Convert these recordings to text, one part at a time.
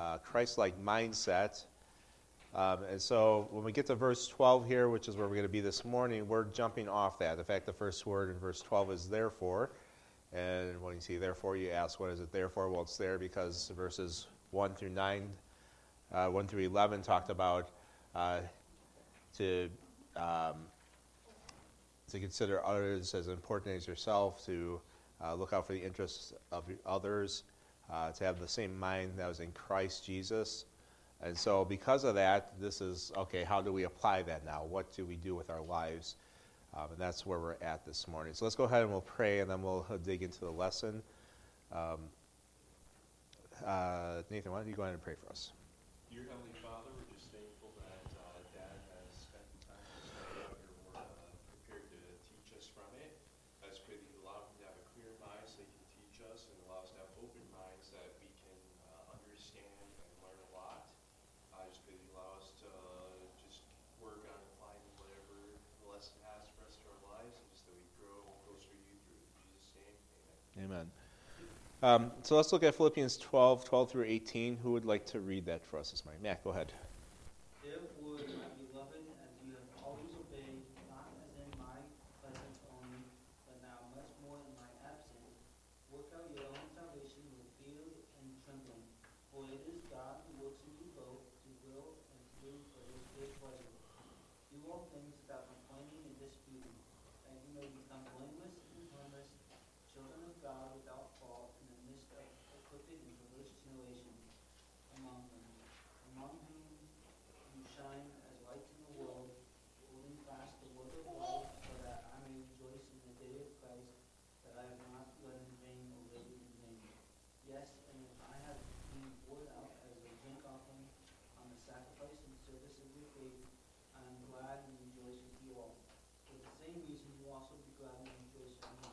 uh, Christ like mindset. Um, and so when we get to verse 12 here, which is where we're going to be this morning, we're jumping off that. In fact, the first word in verse 12 is therefore. And when you see therefore, you ask, what is it therefore? Well, it's there because verses 1 through 9, uh, 1 through 11 talked about uh, to, um, to consider others as important as yourself, to uh, look out for the interests of others, uh, to have the same mind that was in Christ Jesus. And so, because of that, this is okay, how do we apply that now? What do we do with our lives? Um, and that's where we're at this morning. So, let's go ahead and we'll pray and then we'll dig into the lesson. Um, uh, Nathan, why don't you go ahead and pray for us? Your Heavenly Father, we're just thankful that uh, Dad has spent the time to study out your word, uh, prepared to teach us from it. I just pray that you allow him to have a clear mind so he can teach us and allow us to have open minds that we can uh, understand and learn a lot. I just pray that you allow us to uh, just work on applying whatever the lesson has for us to our lives and just that we grow closer to you through Jesus' name. Amen. Amen. Um, so let's look at Philippians 12, 12 through 18. Who would like to read that for us this morning? Matt, go ahead. Therefore, my beloved, as you have always obeyed, not as in my presence only, but now much more in my absence, work out your own salvation with fear and trembling. For it is God who works in you both to will and to do for his good pleasure. Do all things without complaining and disputing, that you may become blameless and harmless, children of God without fault in the midst of a crooked and perverse generation among them, among whom you shine as lights in the world, holding fast the word of life, so that I may rejoice in the day of Christ, that I have not led in vain or labored in vain. Yes, and if I have out as a drink offering on the sacrifice and service of your faith, I am glad and rejoice with you all. For the same reason you also be glad and rejoice with me.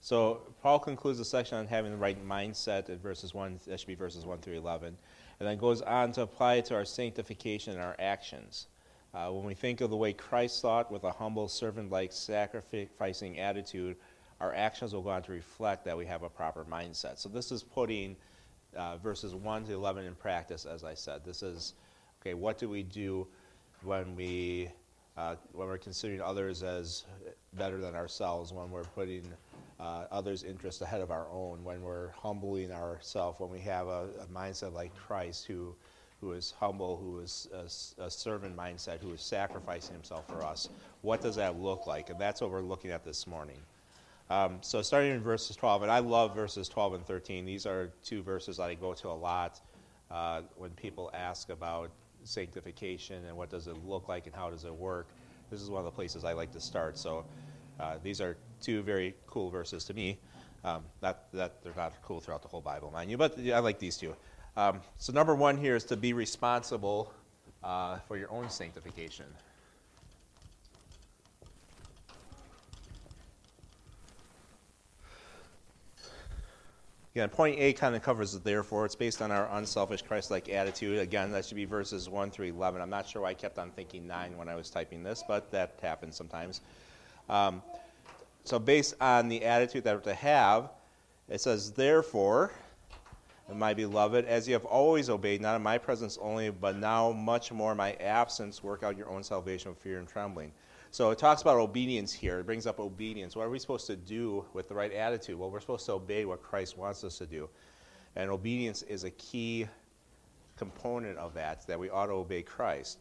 So Paul concludes the section on having the right mindset at verses 1, that should be verses 1 through 11, and then goes on to apply it to our sanctification and our actions. Uh, when we think of the way Christ thought with a humble, servant like, sacrificing attitude, our actions will go on to reflect that we have a proper mindset. So this is putting uh, verses 1 to 11 in practice, as I said. This is, okay, what do we do when we uh, when we're considering others as better than ourselves, when we're putting uh, others' interests ahead of our own, when we're humbling ourselves, when we have a, a, mindset like Christ, who, who is humble, who is a, a, servant mindset, who is sacrificing himself for us. What does that look like? And that's what we're looking at this morning. Um, so, starting in verses 12, and I love verses 12 and 13. These are two verses that I go to a lot uh, when people ask about sanctification and what does it look like and how does it work. This is one of the places I like to start. So, uh, these are two very cool verses to me. Um, that they're not cool throughout the whole Bible, mind you, but I like these two. Um, so, number one here is to be responsible uh, for your own sanctification. Again, point A kind of covers it therefore. It's based on our unselfish Christ like attitude. Again, that should be verses 1 through 11. I'm not sure why I kept on thinking 9 when I was typing this, but that happens sometimes. Um, so, based on the attitude that we're to have, it says, Therefore, my beloved, as you have always obeyed, not in my presence only, but now much more in my absence, work out your own salvation with fear and trembling. So it talks about obedience here. It brings up obedience. What are we supposed to do with the right attitude? Well, we're supposed to obey what Christ wants us to do. And obedience is a key component of that, that we ought to obey Christ.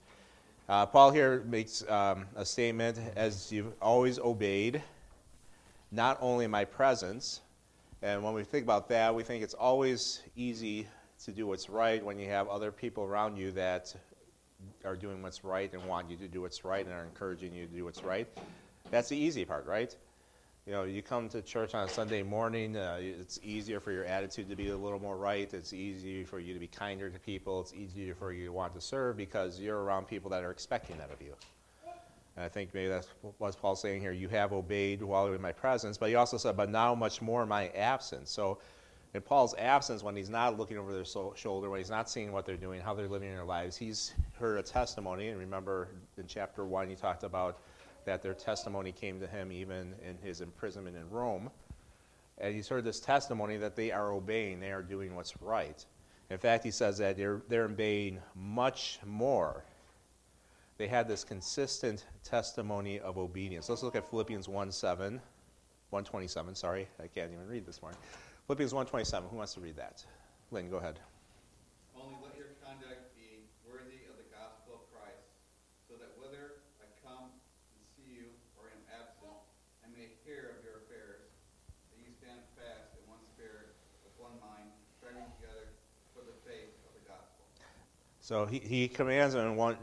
Uh, Paul here makes um, a statement as you've always obeyed, not only in my presence. And when we think about that, we think it's always easy to do what's right when you have other people around you that are doing what's right and want you to do what's right and are encouraging you to do what's right. That's the easy part, right? You know, you come to church on a Sunday morning, uh, it's easier for your attitude to be a little more right. It's easier for you to be kinder to people. It's easier for you to want to serve because you're around people that are expecting that of you. And I think maybe that's what Paul's saying here. You have obeyed while in my presence, but he also said, but now much more in my absence. So in Paul's absence, when he's not looking over their so- shoulder, when he's not seeing what they're doing, how they're living their lives, he's heard a testimony. And remember in chapter 1, he talked about that their testimony came to him even in his imprisonment in Rome. And he's heard this testimony that they are obeying, they are doing what's right. In fact, he says that they're, they're obeying much more. They had this consistent testimony of obedience. Let's look at Philippians 1 7, 127. Sorry, I can't even read this morning. Philippians 127. Who wants to read that? Lynn, go ahead. Only let your conduct be worthy of the gospel of Christ, so that whether I come and see you or am absent, I may hear of your affairs, that you stand fast in one spirit, with one mind, striving together for the faith of the gospel. So he, he commands in one,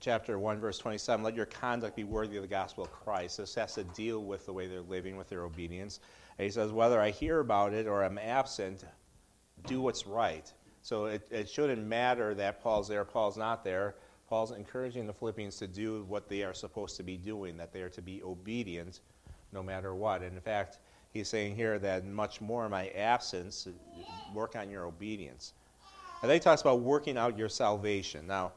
chapter 1, verse 27, let your conduct be worthy of the gospel of Christ. This has to deal with the way they're living, with their obedience. And he says, whether I hear about it or I'm absent, do what's right. So it, it shouldn't matter that Paul's there, Paul's not there. Paul's encouraging the Philippians to do what they are supposed to be doing, that they are to be obedient no matter what. And in fact, he's saying here that much more in my absence, work on your obedience. And then he talks about working out your salvation. Now,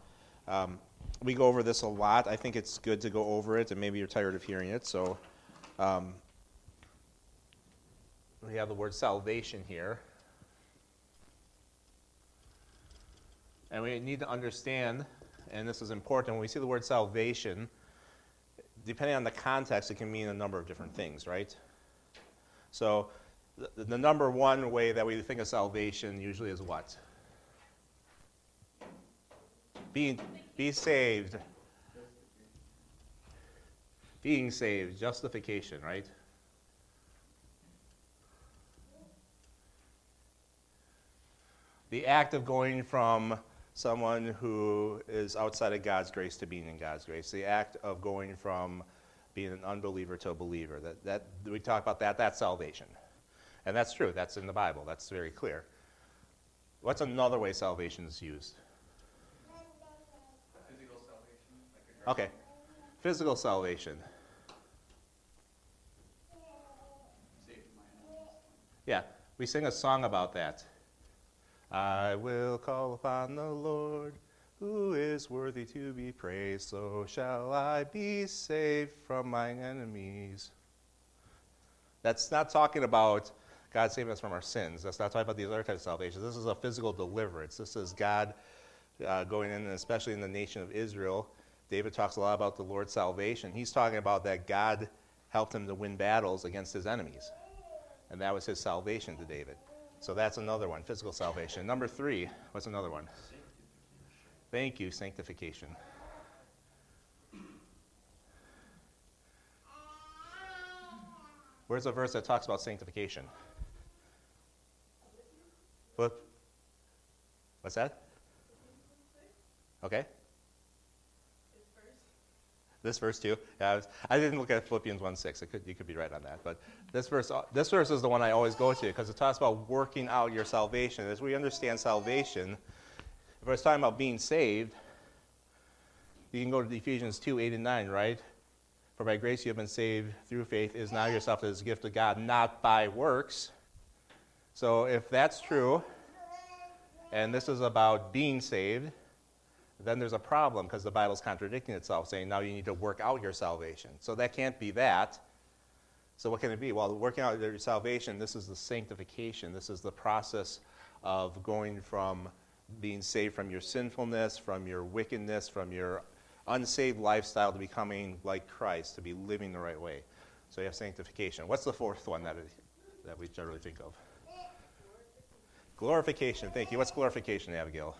um, we go over this a lot. I think it's good to go over it, and maybe you're tired of hearing it. So um, we have the word salvation here. And we need to understand, and this is important, when we see the word salvation, depending on the context, it can mean a number of different things, right? So the, the number one way that we think of salvation usually is what? Being, be saved. Being saved, justification, right? The act of going from someone who is outside of God's grace to being in God's grace. The act of going from being an unbeliever to a believer. That, that we talk about that, that's salvation. And that's true, that's in the Bible, that's very clear. What's another way salvation is used? Physical salvation, like a Okay, physical salvation. Yeah, we sing a song about that. I will call upon the Lord, who is worthy to be praised. So shall I be saved from mine enemies. That's not talking about God saving us from our sins. That's not talking about these other types of salvation. This is a physical deliverance. This is God uh, going in, especially in the nation of Israel. David talks a lot about the Lord's salvation. He's talking about that God helped him to win battles against his enemies. And that was his salvation to David. So that's another one, physical salvation. Number three, what's another one? Thank you, sanctification. Where's a verse that talks about sanctification? Flip. What's that? Okay. This verse too. Yeah, I, was, I didn't look at Philippians 1 6. I could, you could be right on that. But this verse, uh, this verse is the one I always go to because it talks about working out your salvation. As we understand salvation, if I was talking about being saved, you can go to Ephesians 2 8 and 9, right? For by grace you have been saved through faith, is now yourself as a gift of God, not by works. So if that's true, and this is about being saved, then there's a problem because the Bible's contradicting itself, saying now you need to work out your salvation. So that can't be that. So what can it be? Well, working out your salvation, this is the sanctification. This is the process of going from being saved from your sinfulness, from your wickedness, from your unsaved lifestyle to becoming like Christ, to be living the right way. So you have sanctification. What's the fourth one that, that we generally think of? Glorification. Thank you. What's glorification, Abigail?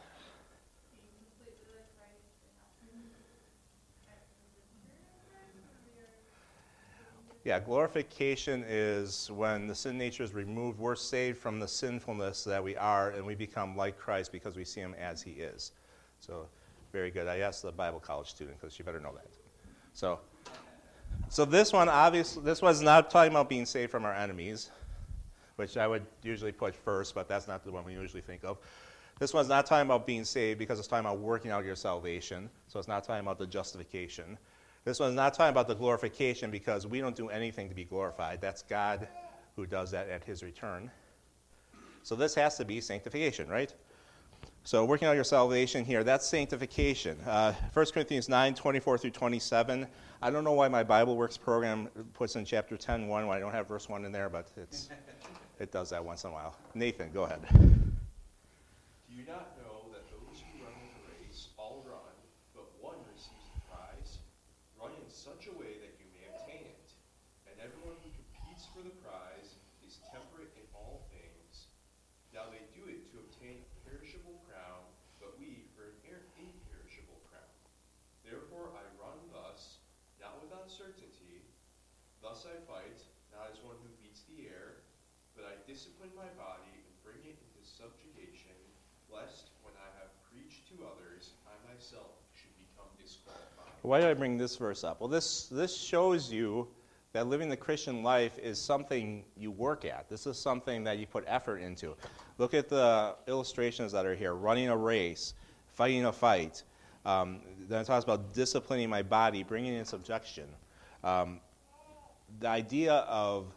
Yeah, glorification is when the sin nature is removed. We're saved from the sinfulness that we are, and we become like Christ because we see him as he is. So, very good. I asked the Bible college student because she better know that. So, so this one, obviously, this was not talking about being saved from our enemies, which I would usually put first, but that's not the one we usually think of. This one's not talking about being saved because it's talking about working out your salvation. So it's not talking about the justification. This one's not talking about the glorification because we don't do anything to be glorified. That's God who does that at his return. So this has to be sanctification, right? So working out your salvation here, that's sanctification. Uh, 1 Corinthians 9, 24 through 27. I don't know why my Bible Works program puts in chapter 10, 1 when I don't have verse 1 in there, but it's, it does that once in a while. Nathan, go ahead. Do you not know that those who run the race all run, but one receives the prize? Run in such a way that you may obtain it. And everyone who competes for the prize is temperate in all things. Now they do it to obtain a perishable crown, but we for an imperishable crown. Therefore I run thus, not without certainty. Thus I fight, not as one who beats the air, but I discipline my body and bring it into subjugation, lest when I have preached to others, I myself should become disqualified. Why did I bring this verse up? Well, this, this shows you that living the Christian life is something you work at. This is something that you put effort into. Look at the illustrations that are here running a race, fighting a fight. Um, then it talks about disciplining my body, bringing in subjection. Um, the idea of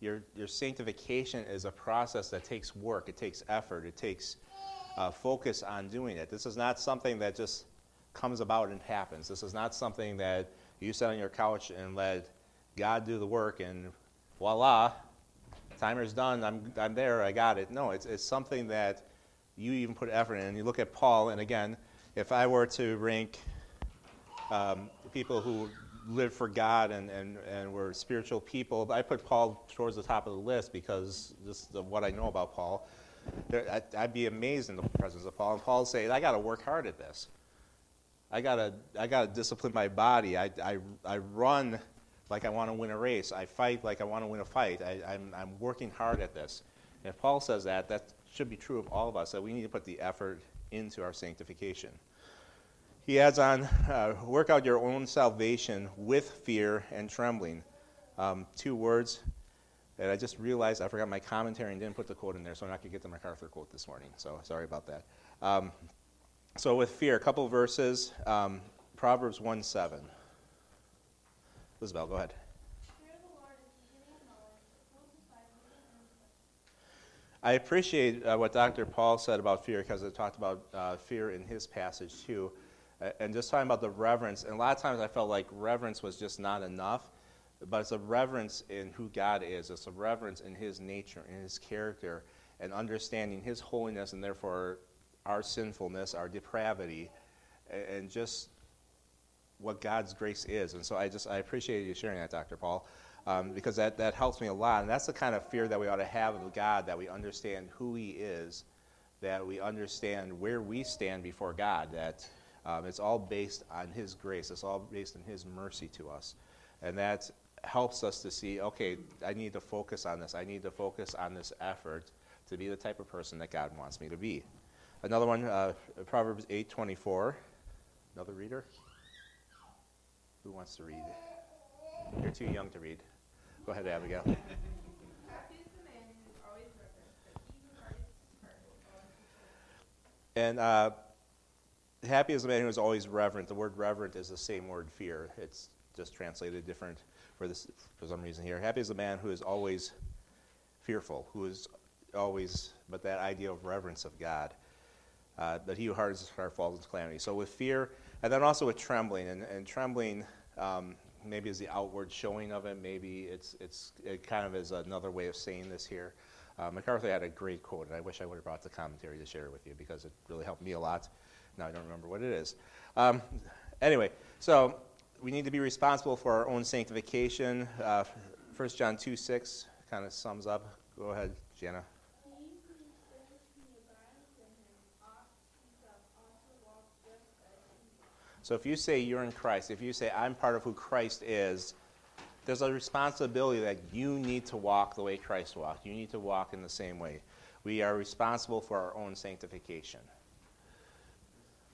your, your sanctification is a process that takes work, it takes effort, it takes uh, focus on doing it. This is not something that just comes about and happens. This is not something that you sit on your couch and let God do the work and voila, timer's done, I'm, I'm there, I got it. No, it's, it's something that you even put effort in. And you look at Paul, and again, if I were to rank um, people who lived for God and, and, and were spiritual people, I put Paul towards the top of the list because just of what I know about Paul. There, I'd, I'd be amazed in the presence of Paul. And Paul saying, I got to work hard at this. I gotta, I gotta discipline my body. I, I, I run like I want to win a race. I fight like I want to win a fight. I, I'm, I'm working hard at this. And if Paul says that, that should be true of all of us, that we need to put the effort into our sanctification. He adds on, uh, work out your own salvation with fear and trembling. Um, two words that I just realized I forgot my commentary and didn't put the quote in there, so I'm not going to get the MacArthur quote this morning. So sorry about that. Um, so with fear, a couple verses. Um, Proverbs 1 7. Isabel, go ahead. I appreciate uh, what Dr. Paul said about fear because it talked about uh, fear in his passage too. And just talking about the reverence, and a lot of times I felt like reverence was just not enough, but it's a reverence in who God is, it's a reverence in his nature, in his character, and understanding his holiness and therefore our sinfulness, our depravity, and just what God's grace is. And so I just I appreciate you sharing that, Dr. Paul, um, because that, that helps me a lot. And that's the kind of fear that we ought to have of God, that we understand who He is, that we understand where we stand before God, that um, it's all based on His grace, it's all based on His mercy to us. And that helps us to see, okay, I need to focus on this. I need to focus on this effort to be the type of person that God wants me to be. Another one, uh, Proverbs 8:24. Another reader? Who wants to read? You're too young to read. Go ahead, Abigail. Happy is the man who is always reverent, but he who hardens his heart will fall into sin. And uh, happy is the man who is always reverent. The word reverent is the same word fear. It's just translated different for this for some reason here. Happy is the man who is always fearful, who is always, but that idea of reverence of God. Uh, that he who hardens his heart falls into calamity. So with fear, and then also with trembling, and, and trembling um, maybe is the outward showing of it. Maybe it's it's it kind of is another way of saying this here. Uh, MacArthur had a great quote, and I wish I would have brought the commentary to share it with you because it really helped me a lot. Now I don't remember what it is. Um, anyway, so we need to be responsible for our own sanctification. Uh, 1 John 2 6 kind of sums up. Go ahead, Jana. He who says he abides in him ought himself also walk just as he walked. So if you say you're in Christ, if you say I'm part of who Christ is, there's a responsibility that you need to walk the way Christ walked. You need to walk in the same way. We are responsible for our own sanctification.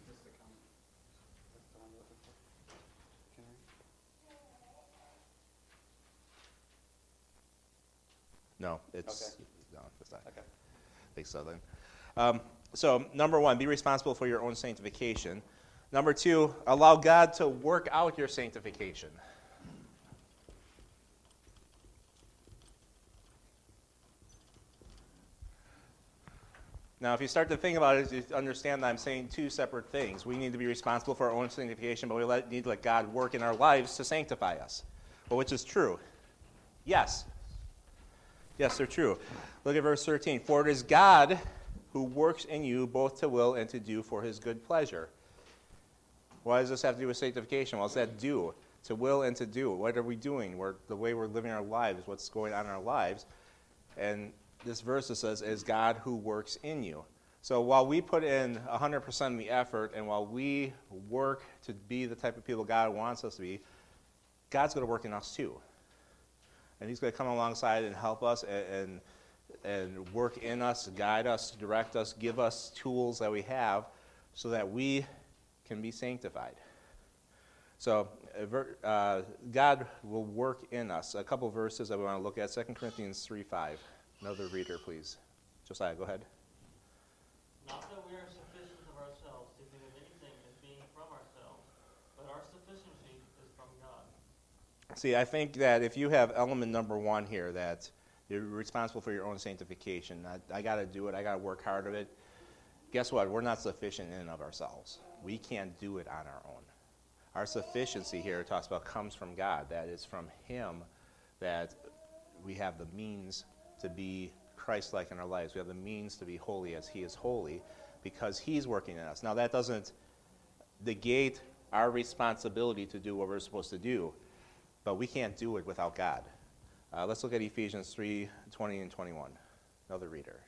Just a comment. That's the one I'm looking for. Can I? No, it's Okay. no, it's not. Okay. I think so then. Um, so number one, be responsible for your own sanctification. Number two, allow God to work out your sanctification. Now, if you start to think about it, you understand that I'm saying two separate things. We need to be responsible for our own sanctification, but we let, need to let God work in our lives to sanctify us. Well, which is true? Yes. Yes, they're true. Look at verse 13. For it is God who works in you both to will and to do for his good pleasure. Why does this have to do with sanctification? Well, it's that do, to will and to do. What are we doing? We're, the way we're living our lives, what's going on in our lives. And this verse says, is God who works in you. So while we put in 100% of the effort and while we work to be the type of people God wants us to be, God's going to work in us too. And He's going to come alongside and help us and, and, and work in us, guide us, direct us, give us tools that we have so that we can be sanctified. So uh, God will work in us. A couple verses that we want to look at 2 Corinthians 3 5. Another reader, please. Josiah, go ahead. Not that we are sufficient of ourselves to think of anything as being from ourselves, but our sufficiency is from God. See, I think that if you have element number one here, that you're responsible for your own sanctification, I, I got to do it, I got to work hard at it. Guess what? We're not sufficient in and of ourselves. We can't do it on our own. Our sufficiency here talks about comes from God. That is from Him that we have the means to be Christ like in our lives. We have the means to be holy as He is holy because He's working in us. Now, that doesn't negate our responsibility to do what we're supposed to do, but we can't do it without God. Uh, let's look at Ephesians 3 20 and 21. Another reader.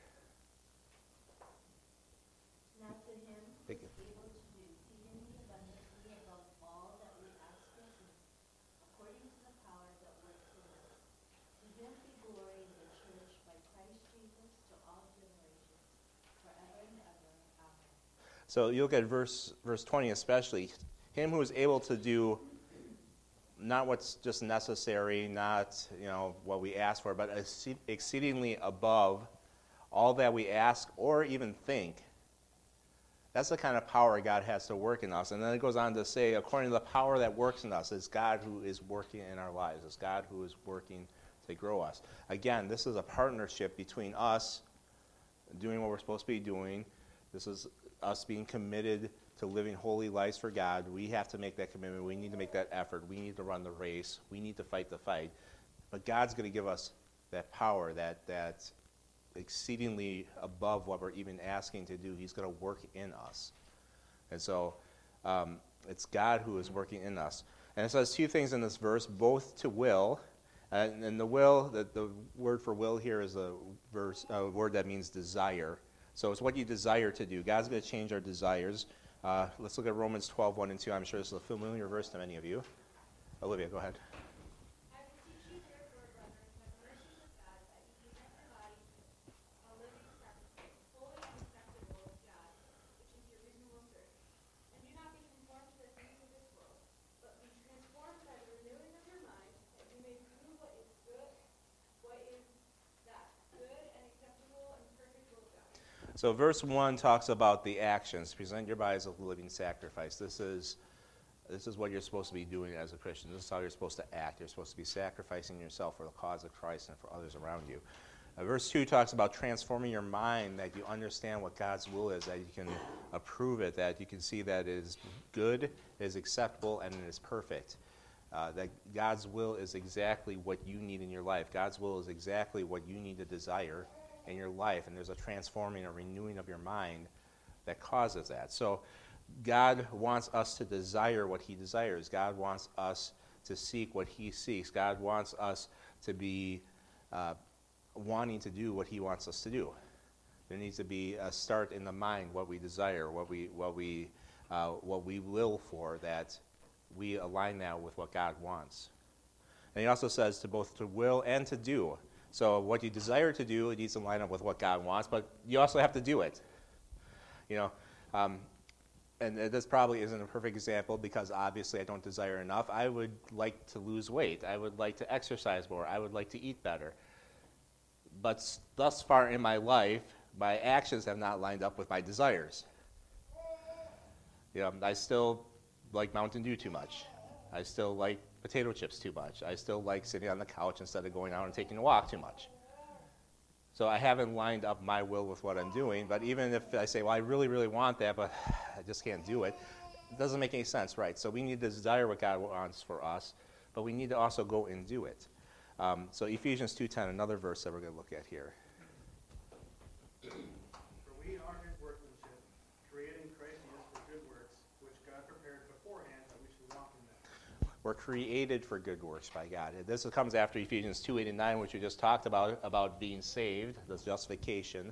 Now to him who Thank is you. able to do exceedingly abundantly above all that we ask or think, according to the power that works in us. To him be glory in the church by Christ Jesus to all generations, forever and ever. Amen. So you look at verse verse 20 especially, him who is able to do not what's just necessary, not you know what we ask for, but exceedingly above all that we ask or even think. That's the kind of power God has to work in us. And then it goes on to say, according to the power that works in us, it's God who is working in our lives. It's God who is working to grow us. Again, this is a partnership between us doing what we're supposed to be doing. This is us being committed to living holy lives for God. We have to make that commitment. We need to make that effort. We need to run the race. We need to fight the fight. But God's going to give us that power, that, that exceedingly above what we're even asking to do. He's going to work in us. And so um, it's God who is working in us. And it says two things in this verse both to will. And, and the will, the, the word for will here is a verse, a word that means desire. So it's what you desire to do. God's going to change our desires. Uh, let's look at Romans 12, 1 and 2. I'm sure this is a familiar verse to many of you. Olivia, go ahead. I beseech you therefore, brethren, by the mercies of God, that ye present your bodies a living sacrifice, holy and acceptable of God, which is your reasonable service. And do not be conformed to the things of this world, but be transformed by the renewing of your mind, that you may prove what is good, what is that good and acceptable and perfect will of God. So, verse 1 talks about the actions. Present your body as a living sacrifice. This is, this is what you're supposed to be doing as a Christian. This is how you're supposed to act. You're supposed to be sacrificing yourself for the cause of Christ and for others around you. Uh, verse 2 talks about transforming your mind, that you understand what God's will is, that you can approve it, that you can see that it is good, it is acceptable, and it is perfect. Uh, that God's will is exactly what you need in your life. God's will is exactly what you need to desire in your life, and there's a transforming, a renewing of your mind that causes that. So, God wants us to desire what He desires. God wants us to seek what He seeks. God wants us to be uh, wanting to do what He wants us to do. There needs to be a start in the mind, what we desire, what we, what we, uh, what we will for, that we align that with what God wants. And He also says to both to will and to do. So what you desire to do, it needs to line up with what God wants, but you also have to do it. You know, um, and this probably isn't a perfect example because obviously I don't desire enough. I would like to lose weight. I would like to exercise more. I would like to eat better. But thus far in my life, my actions have not lined up with my desires. You know, I still like Mountain Dew too much. I still like potato chips too much. I still like sitting on the couch instead of going out and taking a walk too much. So I haven't lined up my will with what I'm doing. But even if I say, well, I really, really want that, but I just can't do it, it doesn't make any sense, right? So we need to desire what God wants for us, but we need to also go and do it. Um, so Ephesians 2.10, another verse that we're going to look at here. For we We're created for good works by God. This comes after Ephesians 2 8 and 9, which we just talked about, about being saved, the justification.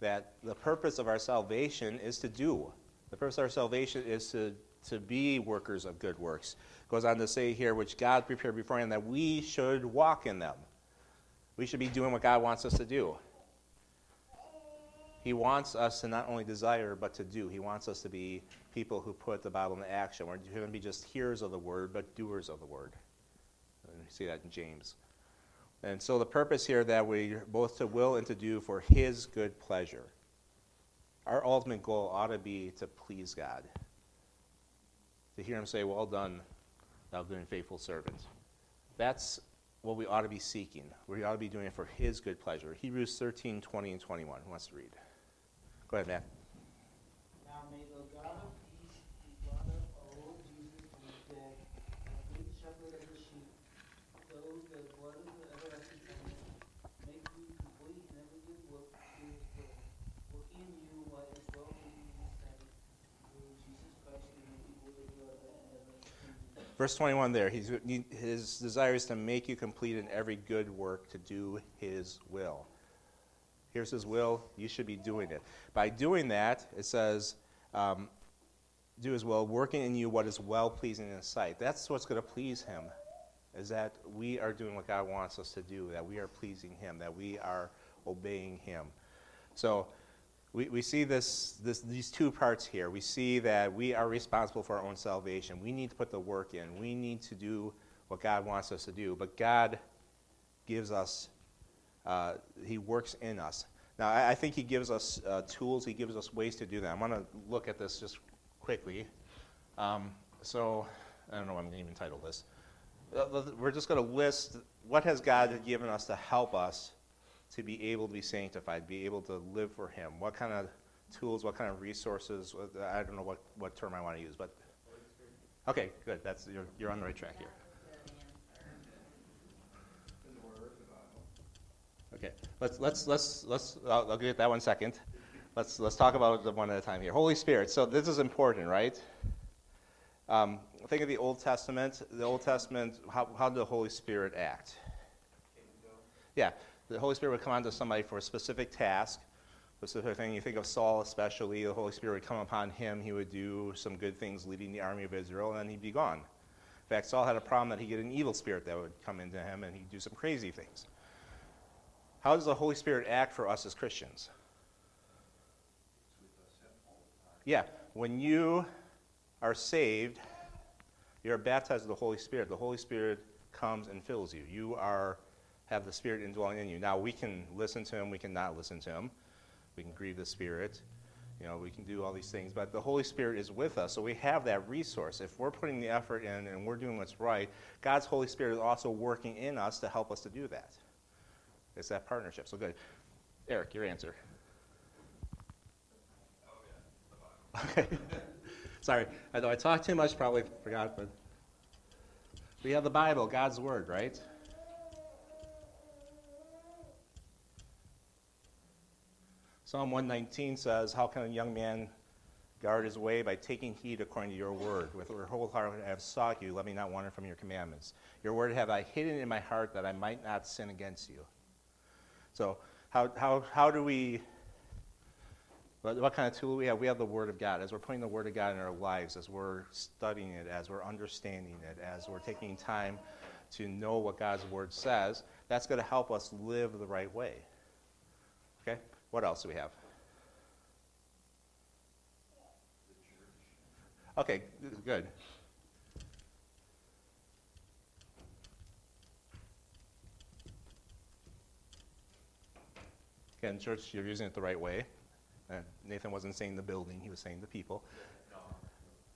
That the purpose of our salvation is to do. The purpose of our salvation is to, to be workers of good works. It Goes on to say here, which God prepared beforehand, that we should walk in them. We should be doing what God wants us to do. He wants us to not only desire, but to do. He wants us to be people who put the Bible into action. We're going to be just hearers of the word, but doers of the word. And we see that in James. And so the purpose here that we both to will and to do for his good pleasure. Our ultimate goal ought to be to please God. To hear him say, Well done, thou good and faithful servant. That's what we ought to be seeking. We ought to be doing it for his good pleasure. Hebrews 13, 20, and 21. Who wants to read? Go ahead, Matt. Now may the God of peace be brought up our Lord Jesus from the dead, a good shepherd of the sheep, those that blood of the everlasting covenant, make you complete in every good work to do his will, working in you what is well pleasing in his sight, through Jesus Christ, who made you worthy of the everlasting kingdom. Verse 21 there, his desire is to make you complete in every good work to do his will. Here's his will, you should be doing it. By doing that, it says, um, do his will, working in you what is well pleasing in his sight. That's what's going to please him, is that we are doing what God wants us to do, that we are pleasing him, that we are obeying him. So we, we see this, this, these two parts here. We see that we are responsible for our own salvation. We need to put the work in. We need to do what God wants us to do. But God gives us, uh, He works in us. Now, I, I think He gives us uh, tools, He gives us ways to do that. I'm going to look at this just quickly. Um, so, I don't know I'm going to even title this. Uh, We're just going to list what has God given us to help us to be able to be sanctified, be able to live for Him? What kind of tools, what kind of resources? I don't know what, what term I want to use, but. Okay, good. That's you're, you're on the right track here. Okay, let's let's let's let's. I'll, I'll get that one second. Let's let's talk about them one at a time here. Holy Spirit. So this is important, right? Um, think of the Old Testament. The Old Testament. How how did the Holy Spirit act? Yeah, the Holy Spirit would come onto somebody for a specific task, specific thing. You think of Saul especially. The Holy Spirit would come upon him. He would do some good things, leading the army of Israel, and then he'd be gone. In fact, Saul had a problem that he'd get an evil spirit that would come into him, and he'd do some crazy things. How does the Holy Spirit act for us as Christians? Yeah, when you are saved, you're baptized with the Holy Spirit. The Holy Spirit comes and fills you. You are have the Spirit indwelling in you. Now we can listen to Him, we can not listen to Him. We can grieve the Spirit. You know, we can do all these things, but the Holy Spirit is with us, so we have that resource. If we're putting the effort in and we're doing what's right, God's Holy Spirit is also working in us to help us to do that. It's that partnership. So good. Eric, your answer. Oh, okay. Sorry. I know I talked too much, probably forgot, but we have the Bible, God's Word, right? Psalm 119 says, How can a young man guard his way? By taking heed according to your word. With your whole heart I have sought you, let me not wander from your commandments. Your word have I hidden in my heart that I might not sin against you. So, how, how, how do we, what, what kind of tool do we have? We have the Word of God. As we're putting the Word of God in our lives, as we're studying it, as we're understanding it, as we're taking time to know what God's Word says, that's going to help us live the right way. What else do we have? Okay, good. Again, church, you're using it the right way. And Nathan wasn't saying the building, he was saying the people.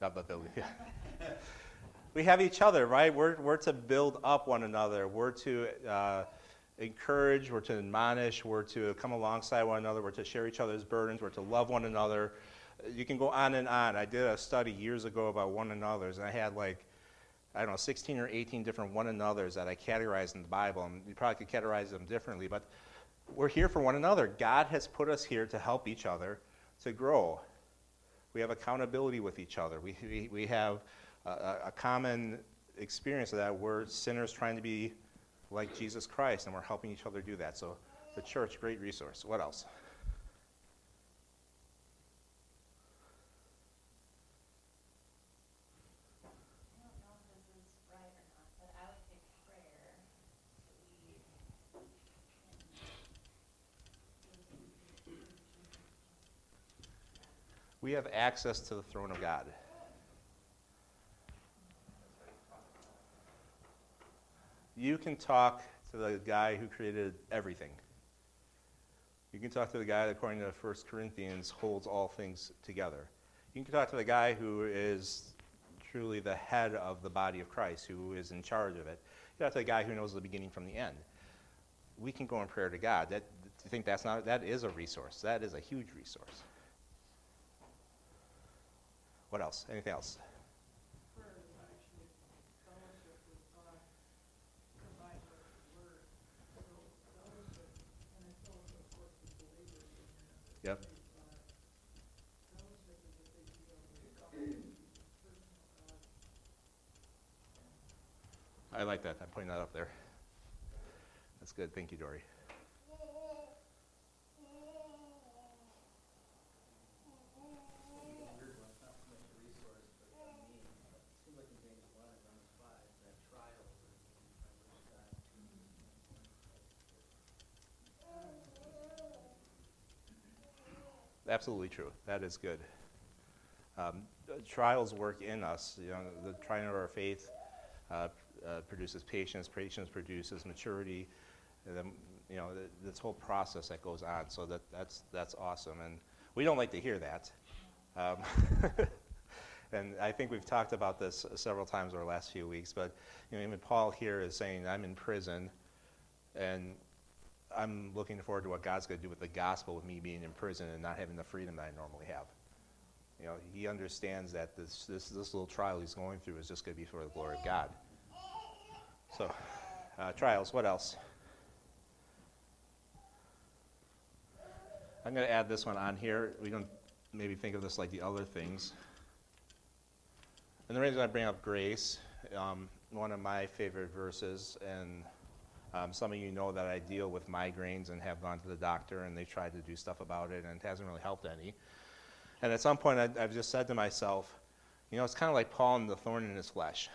Not the building, yeah. we have each other, right? We're, we're to build up one another. We're to uh, encourage, we're to admonish, we're to come alongside one another, we're to share each other's burdens, we're to love one another. You can go on and on. I did a study years ago about one another's, and I had like, I don't know, 16 or 18 different one another's that I categorized in the Bible. And you probably could categorize them differently, but we're here for one another. God has put us here to help each other to grow. We have accountability with each other. We, we, we have a, a common experience of that. We're sinners trying to be like Jesus Christ, and we're helping each other do that. So the church, great resource. What else? We have access to the throne of God. You can talk to the guy who created everything. You can talk to the guy that, according to 1 Corinthians, holds all things together. You can talk to the guy who is truly the head of the body of Christ, who is in charge of it. You talk to the guy who knows the beginning from the end. We can go in prayer to God. That, you think that's not, that is a resource. That is a huge resource. What else? Anything else? prayer is actually fellowship with God combined with His Word. So fellowship, and I fellowship, of course, with believers in here. Yep. Uh, Fellowship is a big deal, with God, personal God. I like that. I'm putting that up there. That's good. Thank you, Dory. Weird one, it's not so much a resource, but for me, but it seems like in James one and Romans five, that trials are being by which God Absolutely true. That is good. Um, trials work in us. You know, the trying of our faith uh, uh, produces patience. Patience produces maturity. And then, you know, th- this whole process that goes on. So that, that's, that's awesome. And we don't like to hear that. Um, and I think we've talked about this several times over the last few weeks. But, you know, even Paul here is saying, I'm in prison. And I'm looking forward to what God's going to do with the gospel with me being in prison and not having the freedom that I normally have. You know, he understands that this, this, this little trial he's going through is just going to be for the glory of God. So, uh, trials, what else? I'm going to add this one on here. We don't maybe think of this like the other things. And the reason I bring up grace, um, one of my favorite verses, and um, some of you know that I deal with migraines and have gone to the doctor, and they tried to do stuff about it, and it hasn't really helped any. And at some point, I, I've just said to myself, you know, it's kind of like Paul and the thorn in his flesh.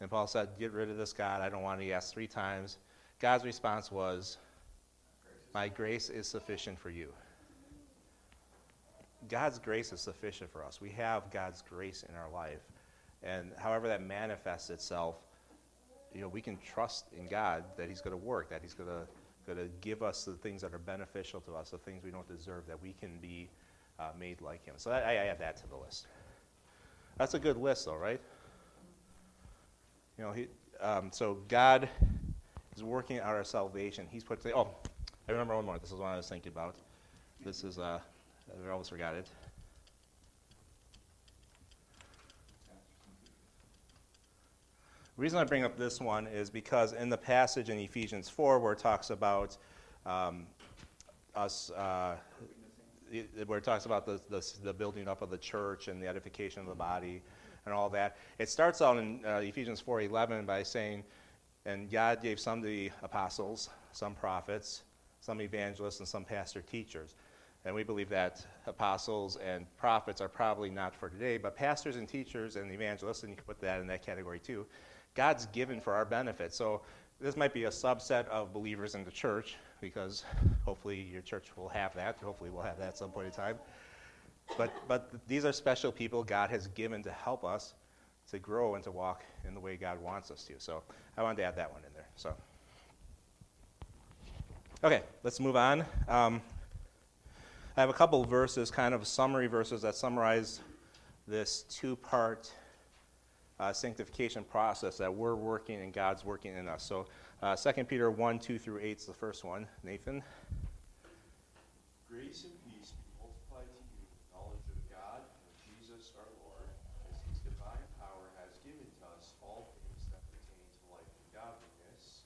And Paul said, Get rid of this God. I don't want to. Asked three times. God's response was, My grace is sufficient for you. God's grace is sufficient for us. We have God's grace in our life. And however that manifests itself, you know, we can trust in God that He's going to work, that He's going to going to give us the things that are beneficial to us, the things we don't deserve, that we can be uh, made like Him. So that, I, I add that to the list. That's a good list, though, right? You know, he, um, so God is working out our salvation. He's put. Oh, I remember one more. This is what I was thinking about. This is. Uh, I almost forgot it. The reason I bring up this one is because in the passage in Ephesians 4 where it talks about um, us, uh, it- where it talks about the, the, the building up of the church and the edification of the body and all that, it starts out in uh, Ephesians 4.11 by saying, and God gave some to the apostles, some prophets, some evangelists, and some pastor teachers. And we believe that apostles and prophets are probably not for today, but pastors and teachers and evangelists, and you can put that in that category too, God's given for our benefit. So this might be a subset of believers in the church, because hopefully your church will have that. Hopefully we'll have that at some point in time. But, but these are special people God has given to help us to grow and to walk in the way God wants us to. So I wanted to add that one in there. So, okay, let's move on. Um, I have a couple verses, kind of summary verses that summarize this two-part uh, sanctification process that we're working and God's working in us. So, uh, 2 Peter 1, 2 through 8 is the first one. Nathan? Grace and peace be multiplied to you in the knowledge of God and of Jesus our Lord, as his divine power has given to us all things that pertain to life and godliness,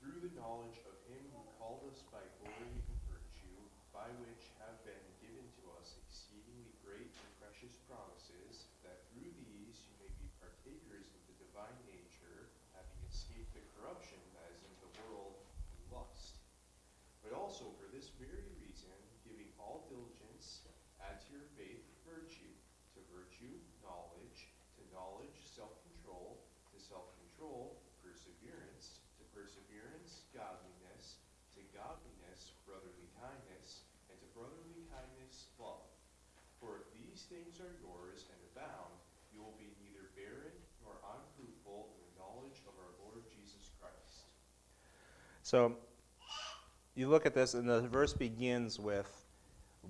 through the knowledge of him who called us by glory and virtue, by which have been given to us exceedingly great and precious promises, that through these you may be partakers partakers of the divine nature, having escaped the corruption that is in the world through lust. But also for this very reason, giving all diligence, add to your faith virtue, to virtue knowledge, to knowledge self-control, to self-control perseverance, to perseverance godliness, to godliness brotherly kindness, and to brotherly kindness love. For if these things are yours and abound, you will be neither barren nor unfruitful in the knowledge of our Lord Jesus Christ. So you look at this, and the verse begins with,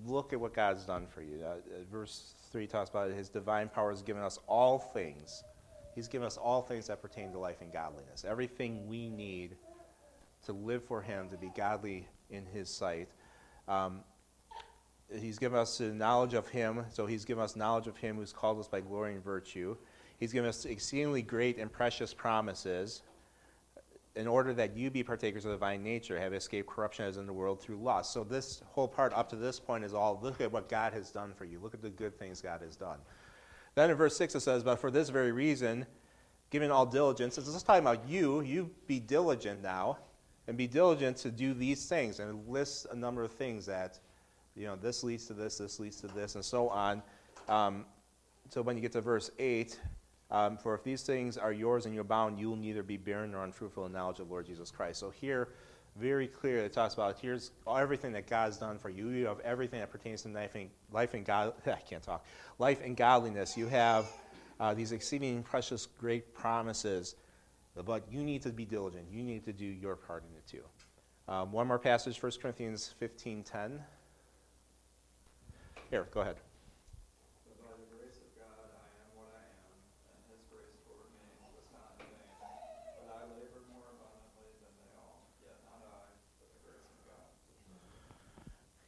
Look at what God's done for you. Uh, verse 3 talks about his divine power has given us all things. He's given us all things that pertain to life and godliness. Everything we need to live for him, to be godly in his sight. Um, he's given us the knowledge of him, so he's given us knowledge of him who's called us by glory and virtue. He's given us exceedingly great and precious promises in order that you be partakers of the divine nature, have escaped corruption as in the world through lust. So this whole part up to this point is all look at what God has done for you. Look at the good things God has done. Then in verse 6 it says, But for this very reason, giving all diligence, this is talking about you, you be diligent now, and be diligent to do these things, and it lists a number of things that, you know, this leads to this, this leads to this, and so on. Um, so when you get to verse 8, um, for if these things are yours and you're bound, you will neither be barren nor unfruitful in knowledge of Lord Jesus Christ. So here, very clear, it talks about here's everything that God's done for you. You have everything that pertains to life and, life and God. I can't talk. Life and godliness. You have uh, these exceeding precious, great promises, but you need to be diligent. You need to do your part in it too. Um, one more passage, 1 Corinthians 15:10. Here, go ahead.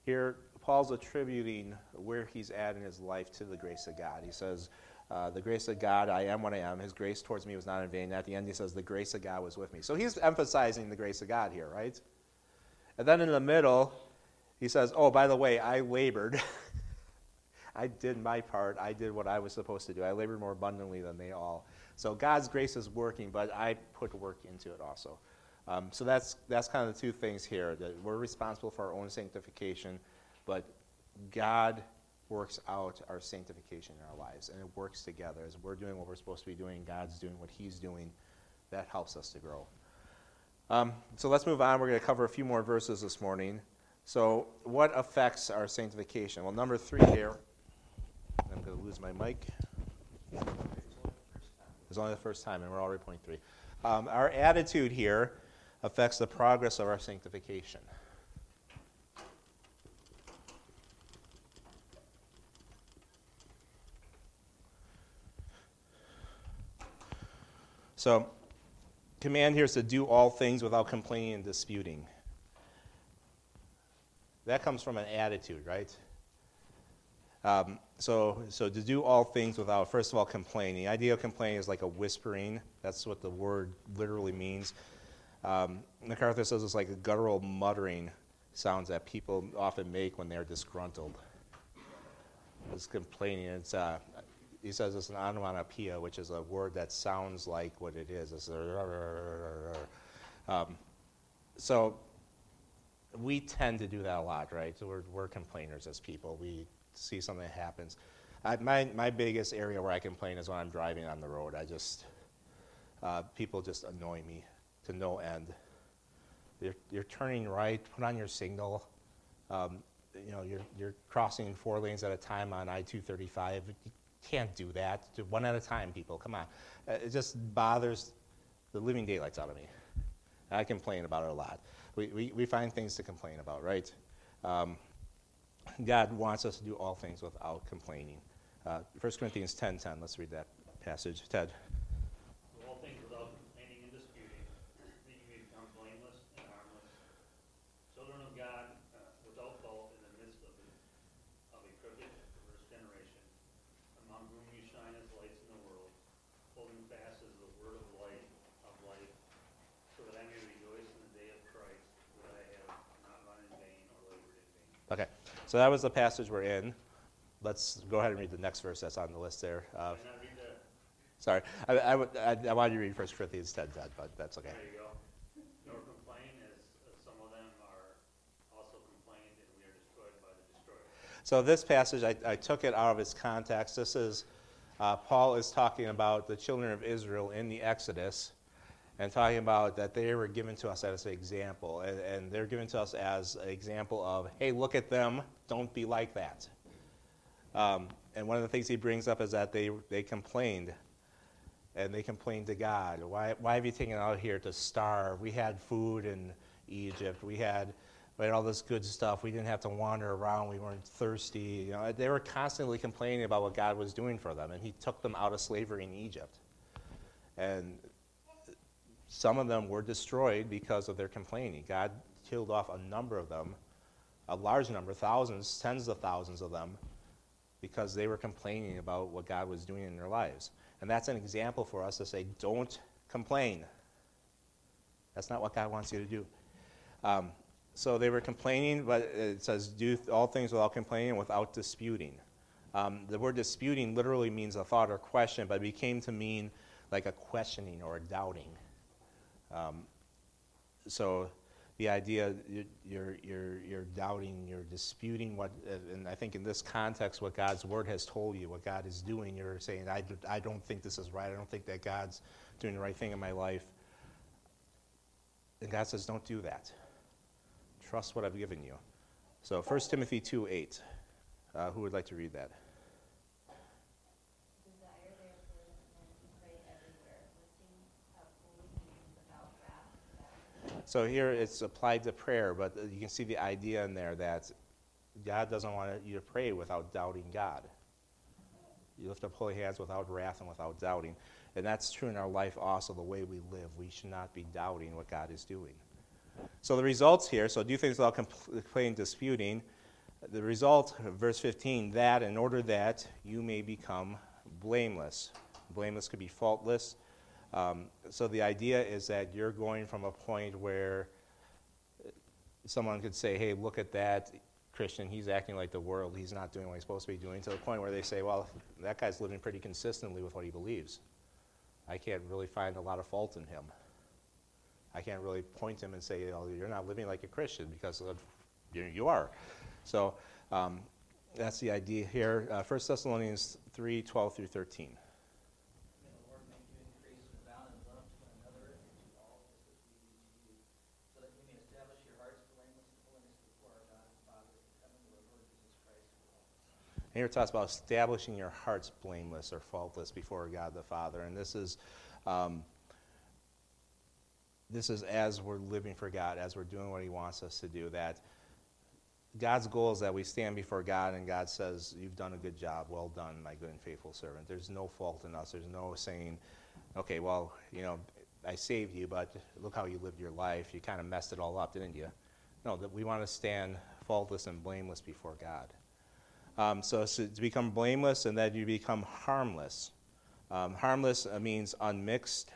Here, Paul's attributing where he's at in his life to the grace of God. He says, uh, The grace of God, I am what I am. His grace towards me was not in vain. At the end, he says, The grace of God was with me. So he's emphasizing the grace of God here, right? And then in the middle, he says, Oh, by the way, I labored. I did my part. I did what I was supposed to do. I labored more abundantly than they all. So God's grace is working, but I put work into it also. Um, so that's that's kind of the two things here. That we're responsible for our own sanctification, but God works out our sanctification in our lives, and it works together. As we're doing what we're supposed to be doing, God's doing what He's doing. That helps us to grow. Um, so let's move on. We're going to cover a few more verses this morning. So, what affects our sanctification? Well, number three here. I'm going to lose my mic. It's only the first time, and we're already point three. Um, our attitude here affects the progress of our sanctification. So, command here is to do all things without complaining and disputing. That comes from an attitude, right? Um, so, so to do all things without, first of all, complaining. The idea of complaining is like a whispering. That's what the word literally means. Um, MacArthur says it's like a guttural muttering sounds that people often make when they're disgruntled. It's complaining. It's, uh, he says it's an onomatopoeia, which is a word that sounds like what it is. It's a, um, so we tend to do that a lot, right? So we're, we're complainers as people. We see something that happens. I, my, my biggest area where I complain is when I'm driving on the road. I just, uh, people just annoy me to no end. You're, you're turning right, put on your signal. Um, you know, you're, you're crossing four lanes at a time on I-235. You can't do that. Do one at a time, people. Come on. Uh, it just bothers the living daylights out of me. I complain about it a lot. We, we, we find things to complain about, right? Um, God wants us to do all things without complaining. Uh, 1 Corinthians 10.10, 10, let's read that passage. Ted. Do all things without complaining and disputing, that you may become blameless and harmless, children of God, uh, without fault in the midst of, a- of a crooked and perverse generation, among whom you shine as lights in the world, holding fast as the word of light of life, so that I may rejoice in the day of Christ, that I have not run in vain or labored in vain. Okay, so that was the passage we're in. Let's go ahead and read the next verse that's on the list there. Uh, I read the, Sorry, I, I, I, I wanted to read 1 Corinthians 10, 10, but that's okay. There you go. Nor complain as as some of them are also complained and we are destroyed by the destroyer. So this passage, I, I took it out of its context. This is, uh, Paul is talking about the children of Israel in the Exodus and talking about that they were given to us as an example. And, and they're given to us as an example of, hey, look at them, don't be like that. Um, and one of the things he brings up is that they, they complained. And they complained to God. Why, why have you taken us out here to starve? We had food in Egypt. We had, we had all this good stuff. We didn't have to wander around. We weren't thirsty. You know, they were constantly complaining about what God was doing for them. And he took them out of slavery in Egypt. And some of them were destroyed because of their complaining. God killed off a number of them, a large number, thousands, tens of thousands of them, because they were complaining about what God was doing in their lives. And that's an example for us to say, don't complain. That's not what God wants you to do. Um, so they were complaining, but it says, do all things without complaining, without disputing. Um, the word disputing literally means a thought or question, but it became to mean like a questioning or a doubting. Um, so the idea you- you're, you're, you're doubting, you're disputing what, and I think in this context, what God's word has told you, what God is doing, you're saying, I, I don't think this is right. I don't think that God's doing the right thing in my life. And God says, don't do that. Trust what I've given you. So 1 Timothy 2 8. Uh, who would like to read that? Desire therefore that men to pray everywhere, lifting up holy hands without wrath and doubt. So here it's applied to prayer, but you can see the idea in there that God doesn't want you to pray without doubting God. You lift up holy hands without wrath and without doubting. And that's true in our life also, the way we live. We should not be doubting what God is doing. So the results here, so do things without complaining, disputing. The result, verse 15, that in order that you may become blameless. Blameless could be faultless. Um, so the idea is that you're going from a point where someone could say, hey, look at that Christian, he's acting like the world, he's not doing what he's supposed to be doing, to the point where they say, well, that guy's living pretty consistently with what he believes. I can't really find a lot of fault in him. I can't really point him and say, oh, you're not living like a Christian because you are. So um, that's the idea here. Uh, 1 Thessalonians 3 12 through 13. May the Lord make you increase in abound in love to one another and to all, just as we do to you, so that you may establish your hearts blameless in holiness before our God and Father, at the coming of our Lord Jesus Christ. with all saints. And here it talks about establishing your hearts blameless or faultless before God the Father. And this is, um, this is as we're living for God, as we're doing what He wants us to do. That God's goal is that we stand before God and God says, You've done a good job. Well done, my good and faithful servant. There's no fault in us. There's no saying, Okay, well, you know, I saved you, but look how you lived your life. You kind of messed it all up, didn't you? No, that we want to stand faultless and blameless before God. Um, so, to become blameless and then you become harmless. Um, harmless uh, means unmixed.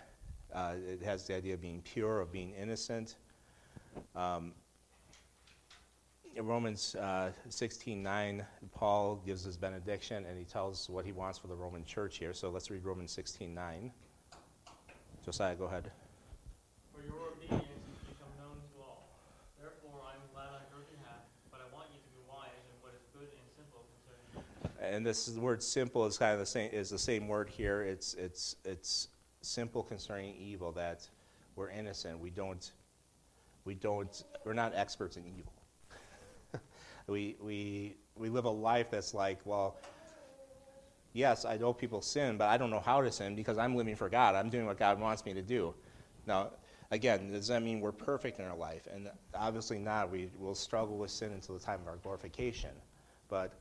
Uh, it has the idea of being pure, of being innocent. Um, in Romans uh, 16:9, Paul gives his benediction and he tells what he wants for the Roman church here. So let's read Romans 16:9. Josiah, go ahead. For your obedience has become known to all. Therefore I am glad on your behalf, but I want you to be wise in what is good and simple concerning you. And this is- the word "simple" is kind of the same is the same word here. It's it's it's simple concerning evil that we're innocent. We don't we don't we're not experts in evil. we we we live a life that's like well. Yes, I know people sin, but I don't know how to sin because I'm living for God. I'm doing what God wants me to do. Now, again, does that mean we're perfect in our life? And obviously not. We will struggle with sin until the time of our glorification. But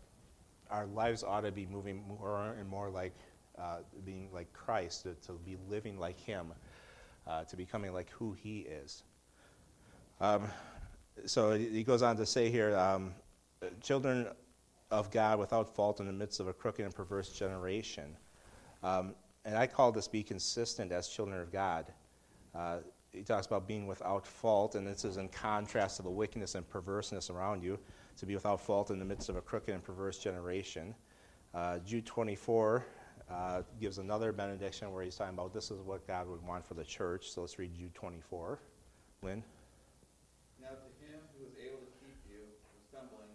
our lives ought to be moving more and more like uh, being like Christ, to, to be living like Him, uh, to becoming like who He is. Um, so he goes on to say here um, children of God without fault in the midst of a crooked and perverse generation. Um, and I call this be consistent as children of God. Uh, he talks about being without fault, and this is in contrast to the wickedness and perverseness around you, to be without fault in the midst of a crooked and perverse generation. Uh, Jude 24, uh, gives another benediction where he's talking about this is what God would want for the church. So let's read Jude 24. Lynn? Now to him who is able to keep you from stumbling